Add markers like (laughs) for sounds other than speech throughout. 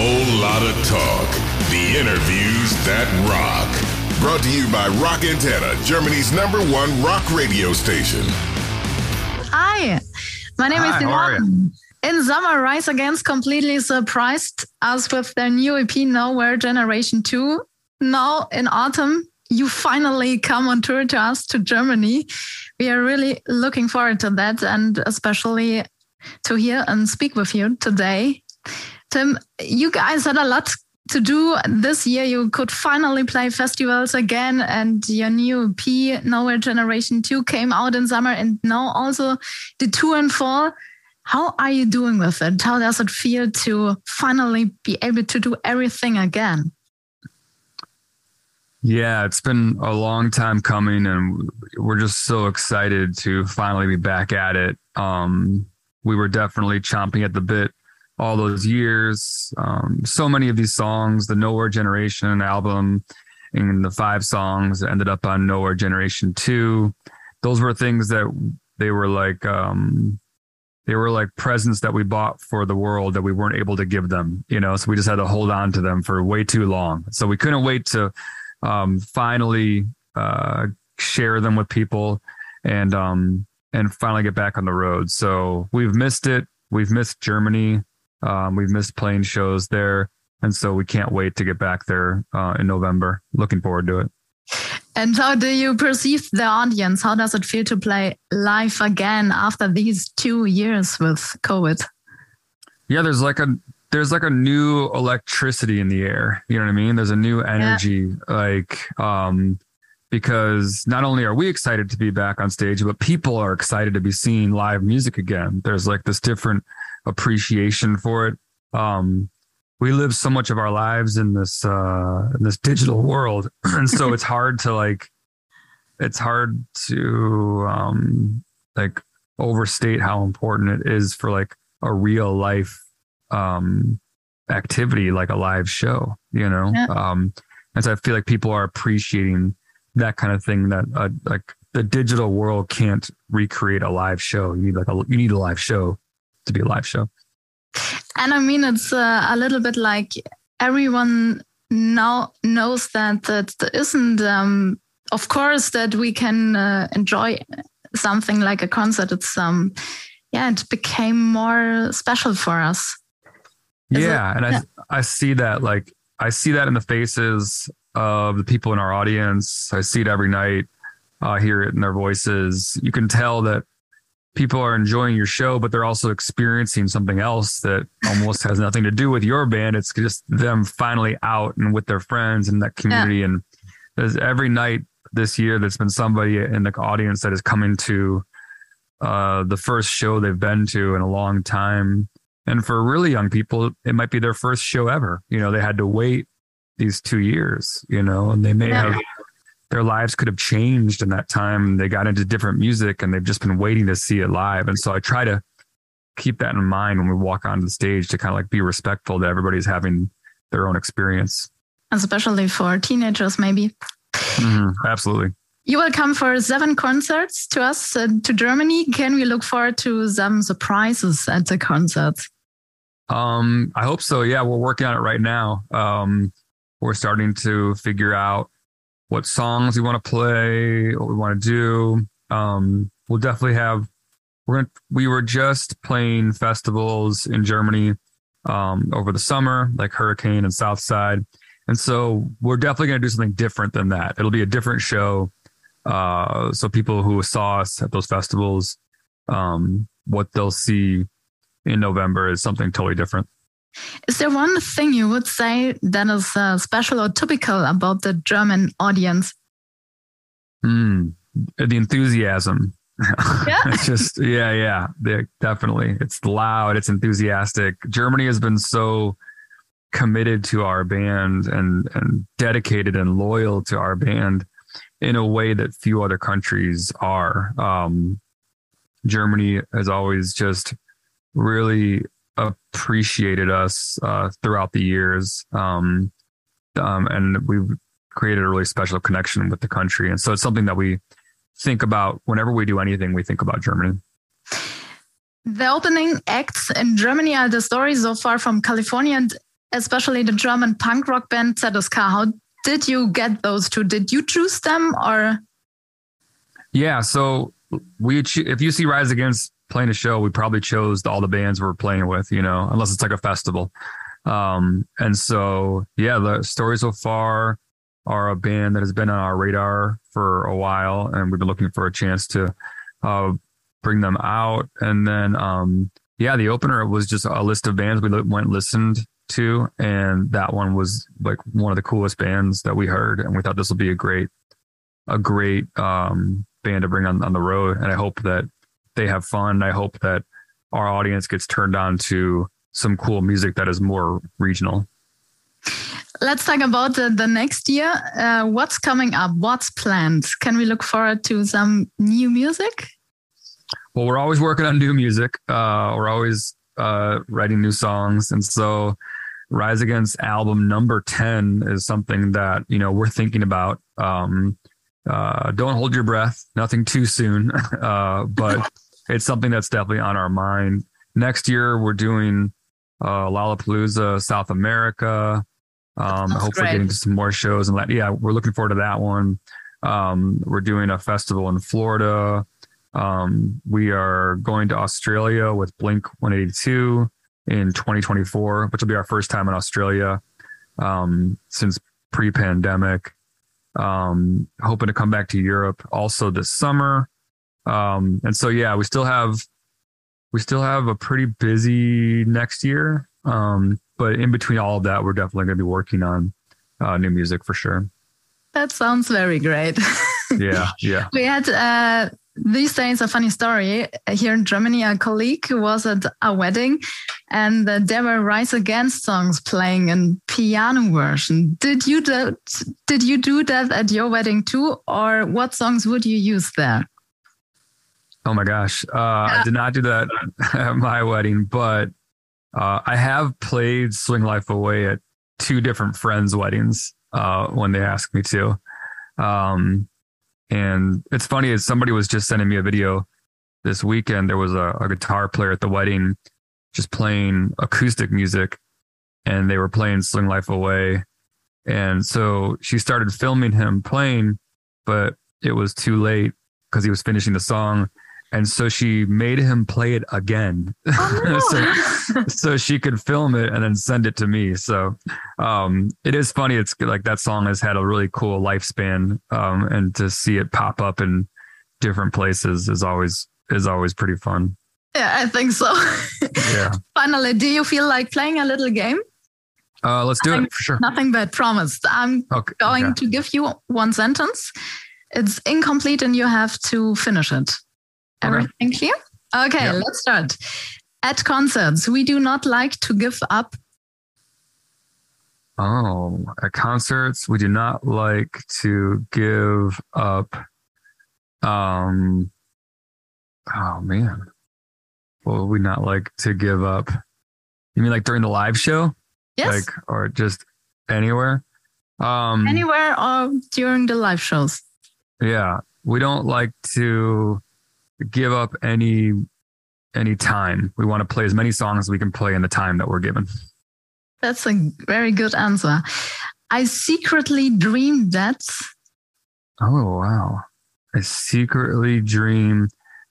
whole lot of talk. The interviews that rock. Brought to you by Rock Antenne, Germany's number one rock radio station. Hi, my name Hi, is how are Dilan. In summer, Rise Against completely surprised us with their new EP Nowhere Generation 2. Now in autumn, you finally come on tour to us to Germany. We are really looking forward to that and especially to hear and speak with you today. Tim, you guys had a lot to do this year. You could finally play festivals again, and your new EP, Nowhere Generation 2, came out in summer, and now also the two and four. How are you doing with it? How does it feel to finally be able to do everything again? Yeah, it's been a long time coming, and we're just so excited to finally be back at it. Um, we were definitely chomping at the bit all those years. Um, so many of these songs, the Nowhere Generation album, and the five songs that ended up on Nowhere Generation Two, those were things that they were like um, they were like presents that we bought for the world that we weren't able to give them. You know, so we just had to hold on to them for way too long. So we couldn't wait to um, finally uh, share them with people and um, and finally get back on the road. So we've missed it. We've missed Germany. Um, we've missed playing shows there, and so we can't wait to get back there uh, in November. Looking forward to it. And how do you perceive the audience? How does it feel to play live again after these two years with COVID? Yeah, there's like a there's like a new electricity in the air. You know what I mean? There's a new energy, yeah. like um, because not only are we excited to be back on stage, but people are excited to be seeing live music again. There's like this different appreciation for it. Um, we live so much of our lives in this uh, in this digital world, (clears throat) and so it's hard to like it's hard to um, like overstate how important it is for like a real life um, activity like a live show. You know, yeah. um, and so I feel like people are appreciating that kind of thing that uh, like the digital world can't recreate a live show. You need like a you need a live show to be a live show. And I mean, it's uh, a little bit like everyone now knows that that there isn't, um, of course, that we can uh, enjoy something like a concert. It's um, yeah, it became more special for us. Is yeah, it? and I I see that like I see that in the faces of the people in our audience. I see it every night. I hear it in their voices. You can tell that people are enjoying your show, but they're also experiencing something else that almost has nothing to do with your band. It's just them finally out and with their friends and that community. Yeah. And there's every night this year, there's been somebody in the audience that is coming to uh, the first show they've been to in a long time. And for really young people, it might be their first show ever. You know, they had to wait these two years, you know, and they may yeah. have their lives could have changed in that time. They got into different music and they've just been waiting to see it live. And so I try to keep that in mind when we walk onto the stage to kind of like be respectful that everybody's having their own experience. Especially for teenagers, maybe. Mm-hmm, absolutely. You will come for seven concerts to us uh, to Germany. Can we look forward to some surprises at the concerts? Um, I hope so. Yeah, we're working on it right now. Um, we're starting to figure out what songs we want to play, what we want to do. Um, we'll definitely have. We're gonna. We were just playing festivals in Germany um, over the summer, like Hurricane and Southside, and so we're definitely gonna do something different than that. It'll be a different show. Uh, so people who saw us at those festivals, um, what they'll see in November is something totally different. Is there one thing you would say that is uh, special or typical about the German audience? Mm, the enthusiasm. Yeah. (laughs) it's just, yeah, yeah, definitely. It's loud, it's enthusiastic. Germany has been so committed to our band and, and dedicated and loyal to our band in a way that few other countries are. Um, Germany has always just really appreciated us uh, throughout the years, um, um, and we've created a really special connection with the country. And so it's something that we think about whenever we do anything. We think about Germany. The opening acts in Germany are the stories so far from California and especially the German punk rock band ZSK. How did you get those two? Did you choose them or? Yeah, so we if you see Rise Against playing a show, we probably chose all the bands we're playing with, you know, unless it's like a festival. Um, and so yeah, the story so far are a band that has been on our radar for a while, and we've been looking for a chance to uh, bring them out. And then um, yeah, the opener was just a list of bands we went listened to, and that one was like one of the coolest bands that we heard, and we thought this will be a great, a great um, band to bring on on the road. And I hope that they have fun. I hope that our audience gets turned on to some cool music that is more regional. Let's talk about the, the next year. Uh, what's coming up? What's planned? Can we look forward to some new music? Well, we're always working on new music. Uh, we're always uh, writing new songs, and so Rise Against album number 10 is something that, you know, we're thinking about. Um, uh, don't hold your breath, nothing too soon. (laughs) Uh, but (laughs) it's something that's definitely on our mind. Next year, we're doing uh, Lollapalooza, South America. Um, hopefully great. getting to some more shows and yeah, we're looking forward to that one. Um, we're doing a festival in Florida. Um, we are going to Australia with Blink 182 in 2024, which will be our first time in Australia um, since pre-pandemic. Um, hoping to come back to Europe also this summer. Um, and so yeah, we still have we still have a pretty busy next year. Um, but in between all of that, we're definitely going to be working on uh, new music for sure. That sounds very great. (laughs) yeah, yeah. We had uh, these days a funny story here in Germany. A colleague was at a wedding, and there were Rise Against songs playing in piano version. Did you do, did you do that at your wedding too, or what songs would you use there? Oh my gosh, uh, yeah. I did not do that at my wedding, but uh, I have played "Swing Life Away" at two different friends' weddings uh, when they asked me to. Um, and it's funny somebody was just sending me a video this weekend. There was a, a guitar player at the wedding just playing acoustic music and they were playing Swing Life Away. And so she started filming him playing, but it was too late because he was finishing the song. And so she made him play it again. (laughs) Oh, so, so she could film it and then send it to me. So um, it is funny. It's like that song has had a really cool lifespan. Um, and to see it pop up in different places is always is always pretty fun. Yeah, I think so. yeah. (laughs) Finally, do you feel like playing a little game? Uh, let's do it for sure. Nothing but promised. I'm okay, going okay. to give you one sentence. It's incomplete and you have to finish it. Everything clear? Okay, yeah. let's start. At concerts, we do not like to give up. Oh, at concerts, we do not like to give up. Um, oh man, what would we not like to give up? You mean like during the live show? Yes. Like, or just anywhere? Um, anywhere or during the live shows? Yeah, we don't like to give up any any time. We want to play as many songs as we can play in the time that we're given. That's a very good answer. I secretly dream that. Oh wow! I secretly dream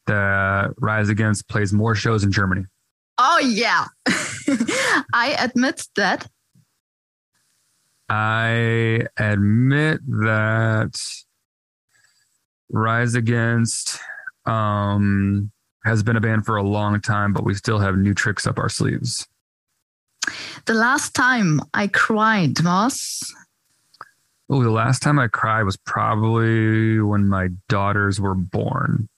that Rise Against plays more shows in Germany. Oh yeah, (laughs) I admit that. I admit that Rise Against um, has been a band for a long time, but we still have new tricks up our sleeves. The last time I cried was. Oh, the last time I cried was probably when my daughters were born.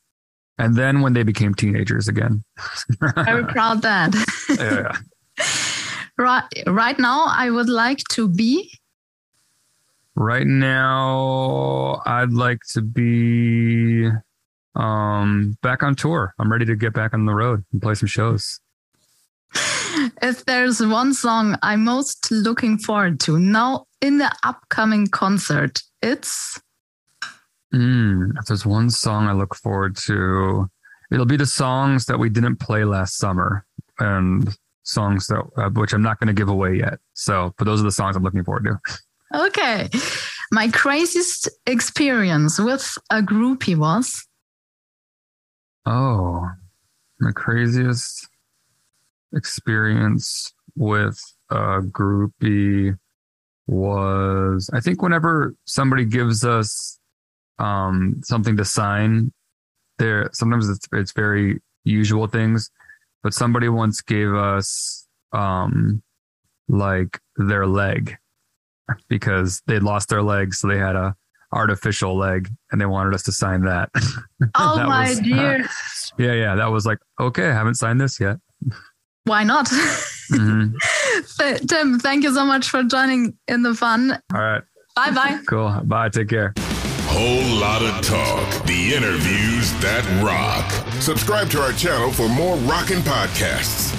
And then when they became teenagers again. (laughs) Very proud dad. yeah. (laughs) Right, right now, I would like to be. Right now, I'd like to be um, back on tour. I'm ready to get back on the road and play some shows. If there's one song I'm most looking forward to now in the upcoming concert, it's. Mm, if there's one song I look forward to, it'll be the songs that we didn't play last summer. And songs that uh, which I'm not going to give away yet. So, but those are the songs I'm looking forward to. Okay, my craziest experience with a groupie was. Oh, my craziest experience with a groupie was I think whenever somebody gives us um, something to sign, there sometimes it's it's very usual things, but somebody once gave us um, like their leg because they lost their leg, so they had a artificial leg and they wanted us to sign that. (laughs) Oh that my was, dear. Uh, yeah, yeah. That was like, okay, I haven't signed this yet. Why not? (laughs) Mm-hmm. Tim, thank you so much for joining in the fun. All right. Bye bye. Cool. Bye. Take care. Whole lot of talk. The interviews that rock. Subscribe to our channel for more rockin' podcasts.